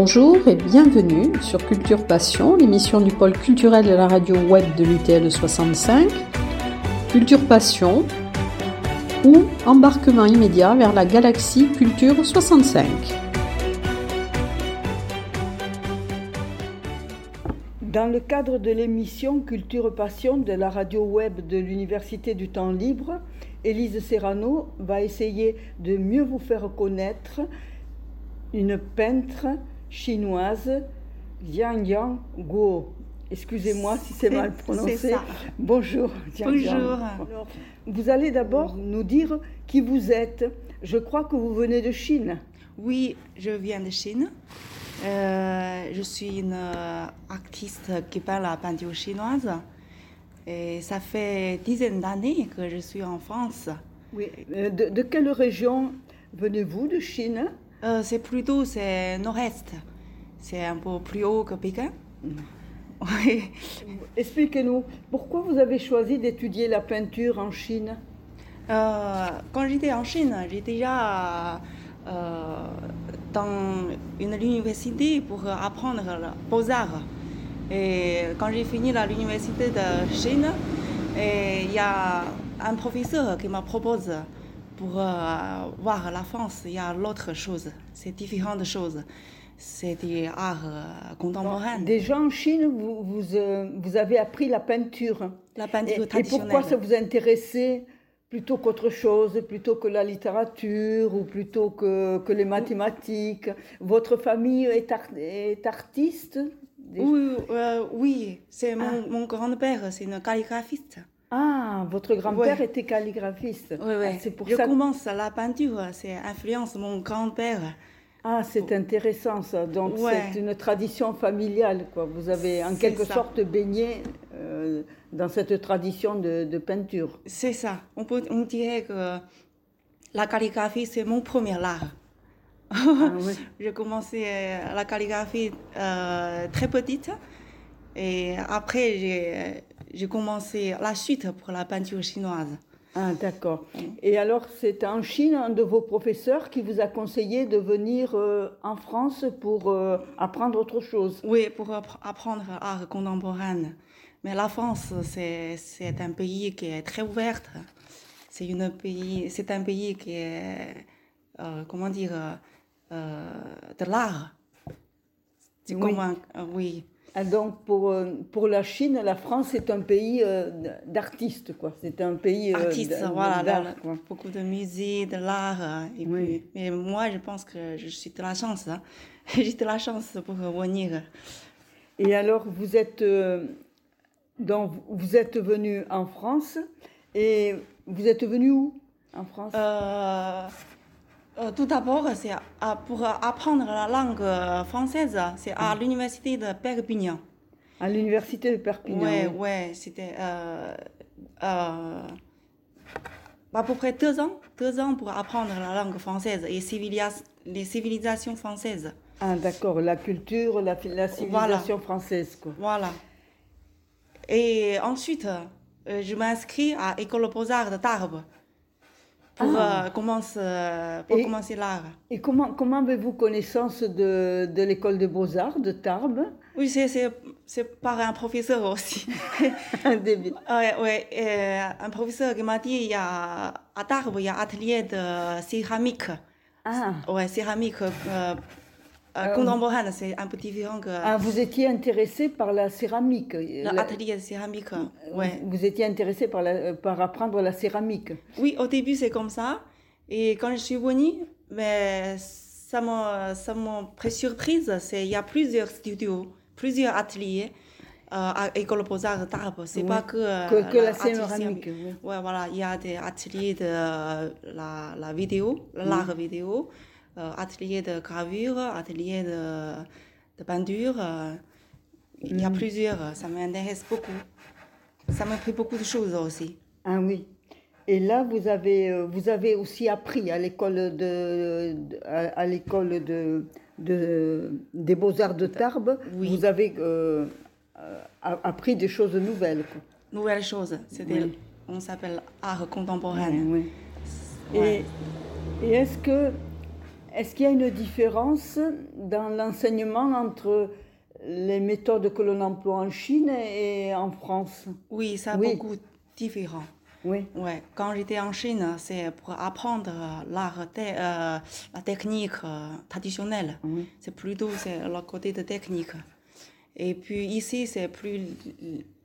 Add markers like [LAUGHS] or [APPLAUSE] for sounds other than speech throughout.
Bonjour et bienvenue sur Culture Passion, l'émission du pôle culturel de la radio web de l'UTL 65. Culture Passion ou embarquement immédiat vers la galaxie Culture 65. Dans le cadre de l'émission Culture Passion de la radio web de l'Université du Temps Libre, Élise Serrano va essayer de mieux vous faire connaître une peintre chinoise, Jiang Yang Guo. Excusez-moi si c'est mal prononcé. Bonjour. Bonjour. vous allez d'abord nous dire qui vous êtes. Je crois que vous venez de Chine. Oui, je viens de Chine. Euh, je suis une euh, artiste qui peint la peinture chinoise. Et ça fait dizaines d'années que je suis en France. Oui. Euh, de, quelle région venez-vous de Chine? C'est plutôt c'est nord-est. C'est un peu plus haut que Pékin. [LAUGHS] Oui. Expliquez-nous, pourquoi vous avez choisi d'étudier la peinture en Chine? Quand j'étais en Chine, j'étais déjà dans une université pour apprendre les beaux-arts. Et quand j'ai fini l'université de Chine, il y a un professeur qui me propose pour euh, voir la France, il y a l'autre chose, c'est différentes choses. C'est des arts euh, contemporains. Déjà en Chine, vous, vous, euh, vous, avez appris la peinture. La peinture et, traditionnelle. Et pourquoi ça vous intéressait plutôt qu'autre chose, plutôt que la littérature ou plutôt que, que les mathématiques? Votre famille est, est artiste? Oui, euh, oui. c'est mon, ah. mon grand-père, c'est un calligraphiste. Ah, votre grand-père était calligraphiste. Oui, oui. Ah, c'est pour Je commence la peinture, c'est influence mon grand-père. Ah, c'est intéressant ça. Donc c'est une tradition familiale, quoi. Vous avez en quelque sorte baigné euh, dans cette tradition de, peinture. C'est ça. On, peut, on dirait que la calligraphie, c'est mon premier art. Ah, [LAUGHS] j'ai commencé euh, la calligraphie euh, très petite et après j'ai commencé la suite pour la peinture chinoise. Ah, d'accord. Et alors, c'est en Chine un de vos professeurs qui vous a conseillé de venir euh, en France pour apprendre autre chose? Oui, pour apprendre l'art contemporain. Mais la France, c'est un pays qui est très ouvert. C'est un pays qui est, euh, comment dire, euh, de l'art. Oui. Euh, oui. Ah, donc pour, pour la Chine, la France est un pays d'artistes, quoi. C'est un pays artiste, voilà, beaucoup de musées, de l'art. mais moi, je pense que je suis de la chance. Hein. [LAUGHS] J'ai de la chance pour venir. Et alors, vous êtes donc, vous êtes venu en France et vous êtes venu où en France? Euh, euh, Tout d'abord, c'est pour apprendre la langue française, c'est à mm. l'université de Perpignan. À l'université de Perpignan Ouais, oui, ouais, c'était euh, à peu près deux ans, deux ans pour apprendre la langue française et les civilisations françaises. Ah, d'accord, la culture, la, civilisation française, quoi. Voilà. Et ensuite, euh, je m'inscris à l'école Beaux-Arts de Tarbes pour, ah. euh, commencer, pour commencer l'art. Et comment, comment avez-vous connaissance de, de l'école de Beaux-Arts de Tarbes? Oui, c'est par un professeur aussi. [LAUGHS] un début. Oui, ouais, un professeur qui m'a dit il y a, à Tarbes, il y a un atelier de céramique. Ah. Ouais, céramique. Euh, euh, contemporaine, c'est un peu différent que. Ah, vous étiez intéressé par la céramique L'atelier de céramique, ouais. Vous étiez intéressé par, la, par apprendre la céramique Oui, au début, c'est comme ça. Et quand je suis venue, mais ça m'a, ça m'a pris surprise. C'est, il y a plusieurs studios, plusieurs ateliers. Euh, à l'école Beaux-Arts de Tarbes. C'est pas que, que, que la, céramique. Oui. Ouais, voilà, il y a des ateliers de la, la vidéo, l'art vidéo, euh, atelier de gravure, atelier de, de peinture. Euh, il y a mm. plusieurs, ça m'intéresse beaucoup. Ça m'a pris beaucoup de choses aussi. Ah oui. Et là, vous avez, euh, vous avez aussi appris à l'école de, à, l'école de, de, des beaux-arts de Tarbes. Oui. Vous avez appris des choses nouvelles. Nouvelles choses. On s'appelle art contemporain. Oui. Et, et est-ce que Est-ce qu'il y a une différence dans l'enseignement entre les méthodes que l'on emploie en Chine et en France? Oui, c'est Oui. beaucoup différent. Oui. Ouais, quand j'étais en Chine, c'est pour apprendre l'art, euh, la technique euh, traditionnelle. Oui. C'est plutôt c'est le côté de technique. Et puis ici, c'est plus,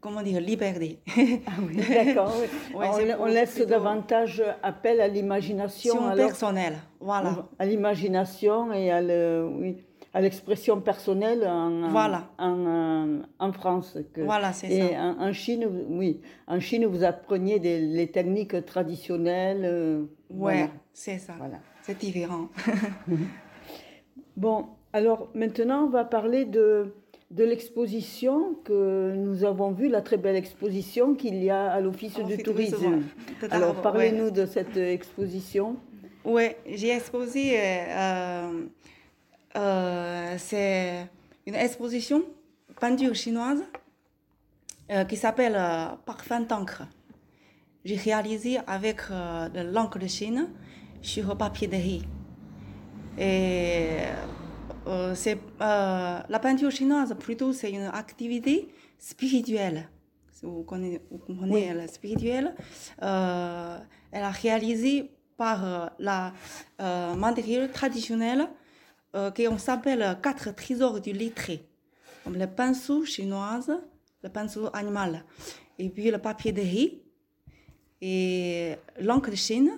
comment dire, liberté. Ah oui, d'accord. oui. [LAUGHS] On, laisse plutôt- davantage appel à l'imagination, alors personnelle, voilà. à l'imagination et à le, oui, à l'expression personnelle en, en- Voilà. en, euh, en France. que- Voilà, c'est et ça. En, en Chine, vous- oui, en Chine, vous appreniez des, les techniques traditionnelles. euh, Ouais, voilà. c'est ça. Voilà. C'est différent. [LAUGHS] Bon, alors maintenant, on va parler de, de l'exposition que nous avons vue, la très belle exposition qu'il y a à l'Office À du tourisme. [LAUGHS] Alors, parlez-nous de cette exposition. Ouais, j'ai exposé. euh, euh, c'est une exposition peinture chinoise euh, qui s'appelle euh, Parfum d'encre. J'ai réalisé avec euh, de l'encre de Chine sur papier de riz. Et euh, c'est euh, la peinture chinoise plutôt c'est une activité spirituelle. Si vous connaissez, vous comprenez la spirituelle. Euh, elle a réalisé par la matériel traditionnel euh, qu'on s'appelle quatre trésors du lettré. Comme le pinceau chinoise, le pinceau animal, et puis le papier de riz, et l'encre de Chine,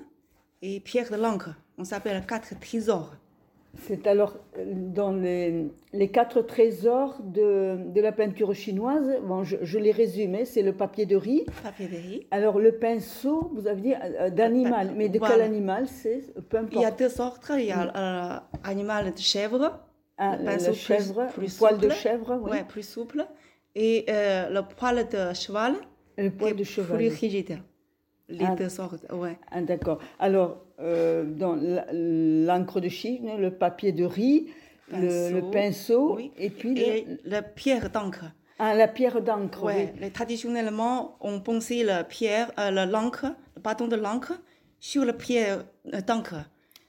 et pierre de l'encre. On s'appelle quatre trésors. C'est alors euh, dans les, les quatre trésors de, de la peinture chinoise. Bon, je, je les résumais, c'est le papier de riz. Papier de riz. Alors le pinceau, vous avez dit euh, d'animal, mais de quel animal c'est Peu Il y a importe. deux sortes. Il y a euh, animal de chèvre, Ah, le chèvre, plus, plus poil de chèvre, oui. Ouais, plus souple. Et euh, le poil de cheval, Le poil de cheval. plus rigide. Les Ah. deux sortes, ouais. Ah, D'accord. Alors, euh, dans l'encre de Chine, le papier de riz, le, le Pinceau, oui. et puis le- la pierre d'encre. ah, la pierre d'encre. Ouais, oui. traditionnellement, on pensait la pierre, euh, le l'encre, le bâton de l'encre sur la pierre euh, d'encre.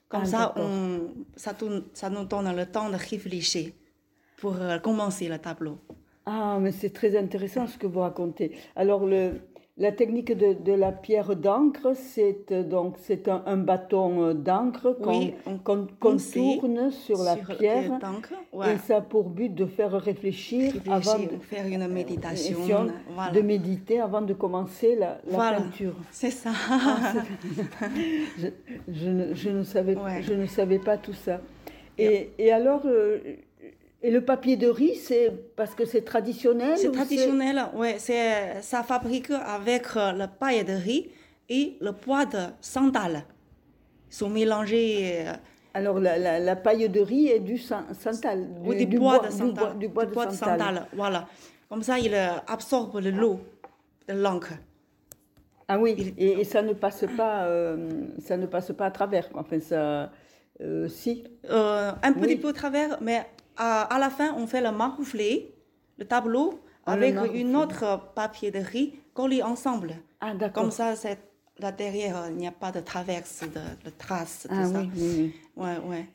Comme Ah, ça, on, ça, ça nous donne le temps de réfléchir pour euh, commencer le tableau. Ah, mais c'est très intéressant ce que vous racontez. Alors, le, la technique de, de la pierre d'encre, c'est euh, donc c'est un, un bâton euh, d'encre qu'on Oui, sait tourne sur la Sur pierre. Et ça a pour but de faire réfléchir, Réfléchir, avant de, faire une méditation. voilà. de méditer avant de commencer la, la Voilà. peinture. C'est ça. [LAUGHS] Je, je ne, je ne savais, Ouais. je ne savais pas tout ça. Et, et alors, euh, et le papier de riz, c'est parce que c'est traditionnel C'est traditionnel. C'est, ça fabrique avec euh, le paille de riz et le bois de santal. Ils sont mélangés. euh, Alors, la, la, la paille de riz est du san- santal. ou du, bois, de du santal. bois- du bois de santal. santal, Voilà. Comme ça, il euh, absorbe le l'eau de l'encre. Ah oui, Il- et, et ça ne passe pas, euh, ça ne passe pas à travers. Enfin, ça, euh, si. Euh, un petit Oui. peu au travers, mais à, à la fin, on fait le marouflé, le tableau, le avec une autre papier de riz collé ensemble. Ah d'accord. Comme ça, c'est, là derrière, il n'y a pas de traverse, de, de traces, tout Ah ça. oui, oui, oui. Ouais, ouais.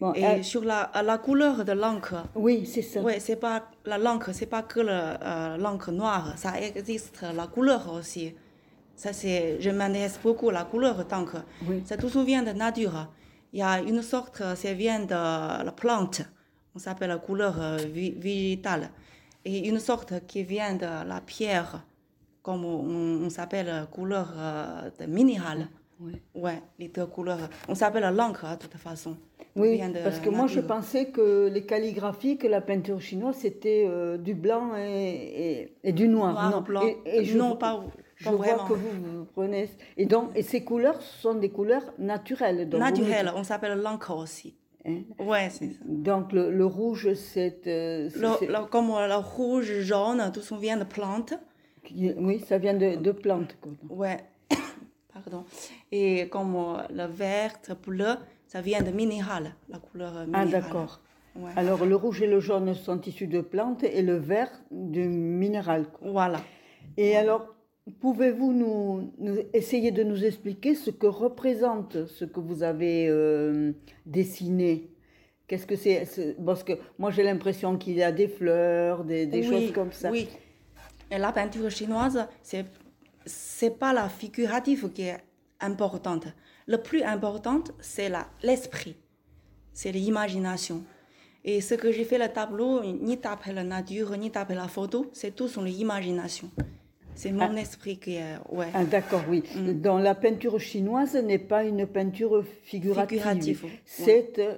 Bon, Et sur la, la couleur de l'encre, oui, c'est ça. ouais, c'est pas la l'encre, c'est pas que le, euh, l'encre noire, ça existe la couleur aussi. Ça c'est, je m'intéresse beaucoup à la couleur d'encre. Oui. Ça tout vient de nature. Il y a une sorte, ça vient de la plante, on s'appelle la couleur euh, végétale, et une sorte qui vient de la pierre, comme on, on s'appelle la couleur euh, de minérale. Oui. Ouais, les deux couleurs. On s'appelle l'encre, de toute façon. Oui, parce que moi je pensais que les calligraphies, que la peinture chinoise, c'était euh, du blanc et, et, et du noir. Noir, non, blanc. Et, et je, non, pas, je pas vois vraiment. que vous, vous prenez. Et donc, et ces couleurs sont des couleurs naturelles. Donc, vous me Naturel, on s'appelle l'encre aussi. Hein. Ouais, c'est ça. Donc le, le rouge, c'est. euh, Le, c'est- le- comme le rouge, jaune, tout ça vient de plantes. qui- oui, ça vient de, de plantes. Ouais, [COUGHS] pardon. Et comme euh, le vert, bleu, ça vient de minéral, la couleur Ah, minérale. d'accord. Ouais. Alors le rouge et le jaune sont issus de plantes et le vert du minéral. quoi. Voilà. Et alors, pouvez-vous nous, nous- essayer de nous expliquer ce que représente ce que vous avez euh, dessiné? Qu'est-ce que c'est Parce que moi j'ai l'impression qu'il y a des fleurs, des, des oui, choses comme ça. Oui. Et la peinture chinoise, c'est c'est pas la figurative qui est importante. Le plus important, c'est l'esprit, c'est l'imagination. Et ce que j'ai fait le tableau, ni taper la nature, ni taper la photo, c'est tout sur l'imagination. C'est mon esprit qui est, ouais. Ah, d'accord, oui. Mm. Dans la peinture chinoise n'est pas une peinture figurative. Figurative, C'est euh,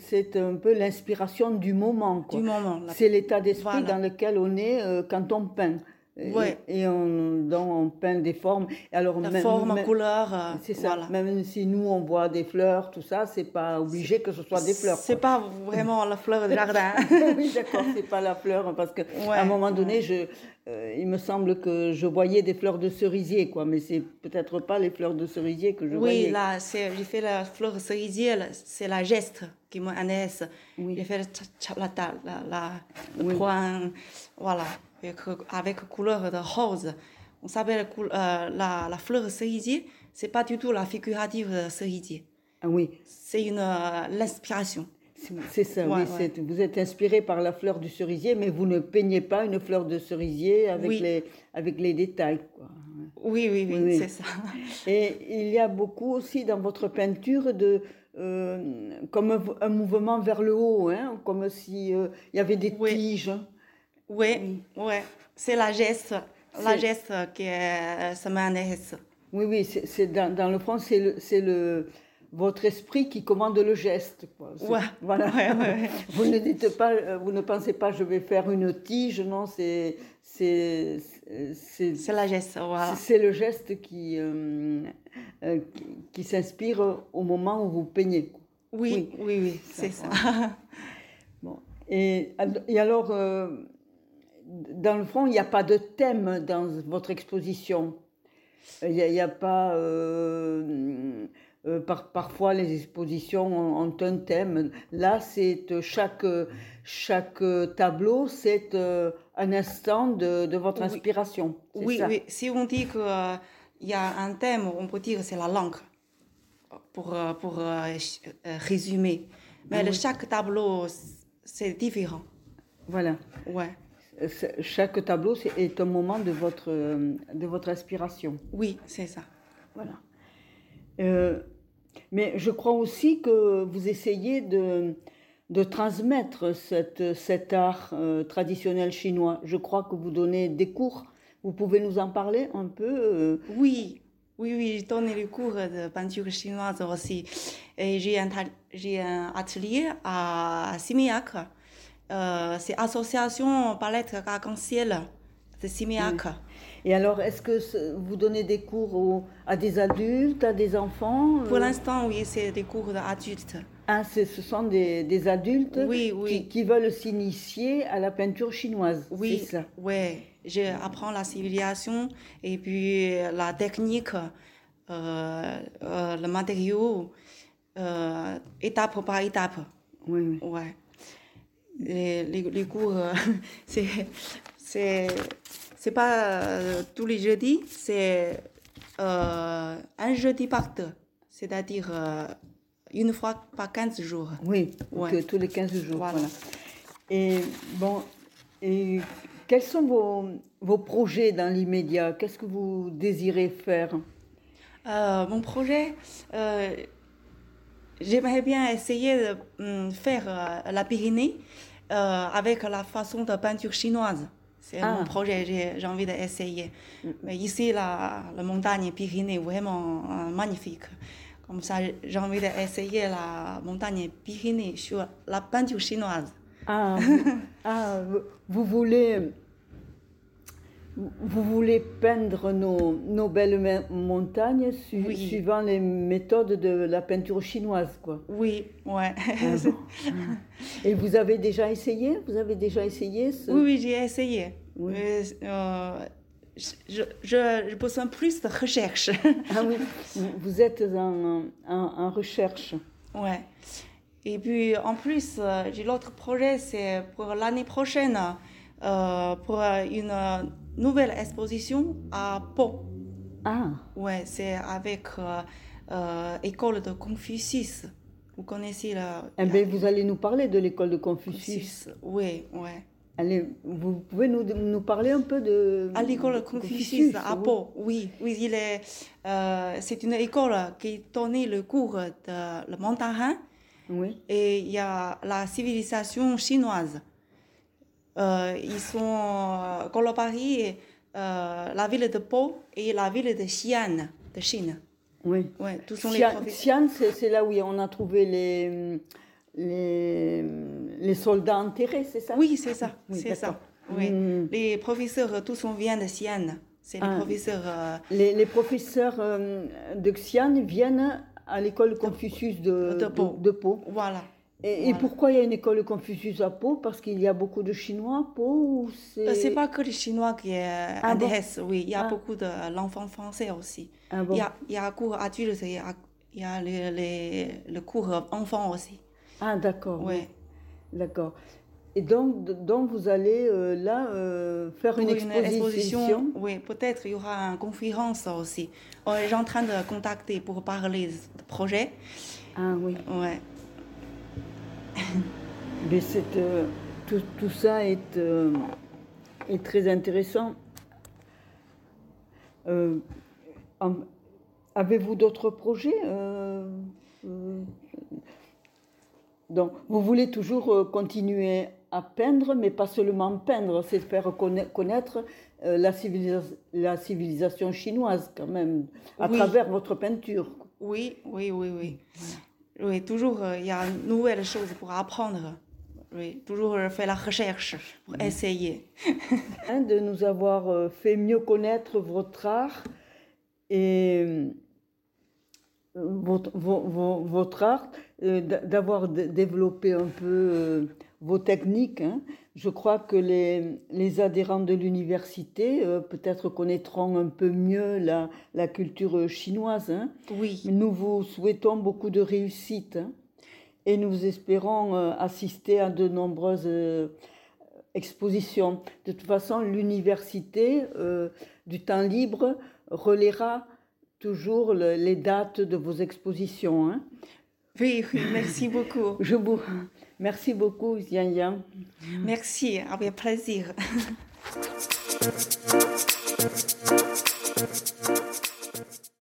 c'est un peu l'inspiration du moment. quoi. Du moment, la- C'est l'état d'esprit Voilà. dans lequel on est euh, quand on peint. Et- Ouais. Et, on, donc on peint des formes. Alors, La même- forme, même- couleur, euh, C'est ça. voilà. Même si nous on voit des fleurs, tout ça, c'est pas obligé que ce soit des fleurs. C'est pas vraiment la fleur de jardin. [LAUGHS] oui, d'accord, c'est pas la fleur, parce que Ouais, à un moment donné, je, euh, il me semble que je voyais des fleurs de cerisier, quoi, mais c'est peut-être pas les fleurs de cerisier que je voyais. Oui, là, j'ai fait la fleur cerisier, c'est la geste qui m'intéresse. Oui. J'ai fait la, la, la, Oui. point, voilà, avec, avec couleur de rose. On s'appelle euh, la, la fleur cerisier, c'est pas du tout la figurative de cerisier. Ah oui, C'est une, euh, l'inspiration. c'est ça, Ouais, oui. ouais. Vous êtes inspiré par la fleur du cerisier, mais vous ne peignez pas une fleur de cerisier avec, Oui. les, avec les détails, quoi. Oui, oui, oui, c'est ça. [LAUGHS] Et il y a beaucoup aussi dans votre peinture de euh, comme un, un mouvement vers le haut, hein, comme si euh, il y avait des Oui. tiges. Oui, oui, c'est la geste, la geste qui est, ça m'intéresse. Oui, oui, c'est c'est dans, dans le fond, c'est le, le votre esprit qui commande le geste. Quoi. C'est- Ouais, Voilà. ouais, ouais. [LAUGHS] Vous ne dites pas, euh, vous ne pensez pas, je vais faire une tige. Non, c'est c'est c'est la geste, voilà. c'est le geste qui euh, euh, qui, qui s'inspire au moment où vous peignez. quoi. Oui, oui, oui, c'est ça. [LAUGHS] Bon. Et, et alors, euh, dans le fond, il n'y a pas de thème dans votre exposition. Il n'y a, pas. euh, euh, par- parfois, les expositions ont, ont un thème. Là, c'est euh, chaque, chaque tableau, c'est un instant de, de votre inspiration. Oui. Si on dit qu'il y a un thème, on peut dire que c'est la langue, pour, pour résumer. Mais Ah le- chaque tableau, c'est différent. Voilà. Ouais. Chaque tableau est un moment de votre, de votre inspiration. Oui, c'est ça. Voilà. Euh, mais je crois aussi que vous essayez de, de transmettre cette, cet art euh, traditionnel chinois. Je crois que vous donnez des cours. Vous pouvez nous en parler un peu euh, Oui, oui, oui, j'ai donné les cours de peinture chinoise aussi. Et j'ai un, j'ai un atelier à Simiac. Euh, c'est Association Palette Arc-en-Ciel de Simiac. Et alors, est-ce que vous donnez des cours aux- à des adultes, à des enfants Pour euh, l'instant, oui, c'est des cours d'adultes. Ah, c'est- ce sont des, des adultes Oui, oui. Qui, qui veulent s'initier à la peinture chinoise. Oui, C'est ça? ouais. J'apprends la civilisation et puis la technique, euh, euh, le matériau, euh, étape par étape. Oui, oui. Ouais. Les, les, les cours, euh, [LAUGHS] c'est, c'est, c'est pas euh, tous les jeudis, c'est euh, un jeudi par deux. C'est-à-dire une fois par 15 jours. Oui, Ouais. que tous les 15 jours. Voilà. voilà. Et bon, et quels sont vos, vos projets dans l'immédiat? Qu'est-ce que vous désirez faire? Euh, mon projet, euh, j'aimerais bien essayer de hum, faire euh, la Pyrénées avec la façon de peinture chinoise. C'est Ah. mon projet, j'ai j'ai envie d'essayer. Mais ici, la, la montagne Pyrénées, vraiment euh, magnifique. Comme ça, j'ai envie d'essayer la montagne Pyrénées sur la peinture chinoise. Ah, [LAUGHS] ah, vous voulez, vous voulez peindre nos, nos belles montagnes su- Oui. suivant les méthodes de la peinture chinoise, quoi. Oui, ouais. Ah bon. [LAUGHS] Et vous avez déjà essayé? Vous avez déjà essayé ce... Oui, oui, j'ai essayé. Oui. Mais, euh, je, je, je besoin plus de recherche. Ah oui, vous- êtes en, en- en recherche. ouais. Et puis, en plus, euh, j'ai l'autre projet, c'est pour l'année prochaine, euh, pour une, nouvelle exposition à Pau. Ah, Ouais, c'est avec euh, euh, école de Confucius. Vous connaissez la. eh bien, vous allez nous parler de l'école de Confucius. Confucius. Oui, ouais. Allez, vous pouvez nous, nous parler un peu de... À l'école de Confucius à oui. Pau, oui, oui, il est. euh, c'est une école qui donnait le cours de le mandarin Oui. et il y a la civilisation chinoise. Euh, ils sont euh, collaborés euh, la ville de Pau et la ville de Xi'an de Chine. Oui. Ouais, tous sont les Xi'an, professeurs. Xi'an, c'est là où on a trouvé les, les, les soldats enterrés, c'est ça? Oui, c'est ça, Oui, c'est ça. Oui. Mm. Les professeurs, tous sont viennent de Xi'an. C'est les Ah. professeurs. euh, Les, les professeurs euh, de Xi'an viennent à l'école Confucius de, de Pau. de Pau. voilà. Et, pourquoi il y a une école Confucius à Pau? Parce qu'il y a beaucoup de Chinois à Pau ou c'est... Euh, C'est pas que les Chinois qui Ah bon? intéressent, oui. Il y a Ah. beaucoup de l'enfant français aussi. Ah bon? Il y a, il y a cours adultes, il y a, il y a les, les- le cours enfant aussi. Ah, d'accord. Ouais. D'accord. Et donc, donc vous allez euh, là euh, faire une exposition. oui, peut-être il y aura une conférence aussi. On est en train de contacter pour parler de projet. Ah oui. Ouais. Mais euh, tout, tout ça est, euh, est très intéressant. Euh, Avez-vous d'autres projets Donc, vous voulez toujours continuer à peindre, mais pas seulement peindre, c'est faire conna- connaître la, civilisa- la civilisation chinoise quand même, à Oui. travers votre peinture. Oui, oui, oui, oui. Oui, toujours il y a une nouvelle chose pour apprendre. Oui, toujours euh, faire la recherche pour essayer. [LAUGHS] Hein, de nous avoir euh, fait mieux connaître votre art et euh, votre, vo- vo- votre art, d'a- d'avoir développé un peu vos techniques. hein. Je crois que les, les adhérents de l'université euh, peut-être connaîtront un peu mieux la, la culture chinoise. hein. Oui. Nous vous souhaitons beaucoup de réussite hein, et nous espérons euh, assister à de nombreuses euh, expositions. De toute façon, l'université euh, du temps libre relaiera toujours le- les dates de vos expositions. hein. Oui, oui, merci beaucoup. [LAUGHS] Je vous merci beaucoup, Yan Yan. Merci, avec plaisir. [LAUGHS]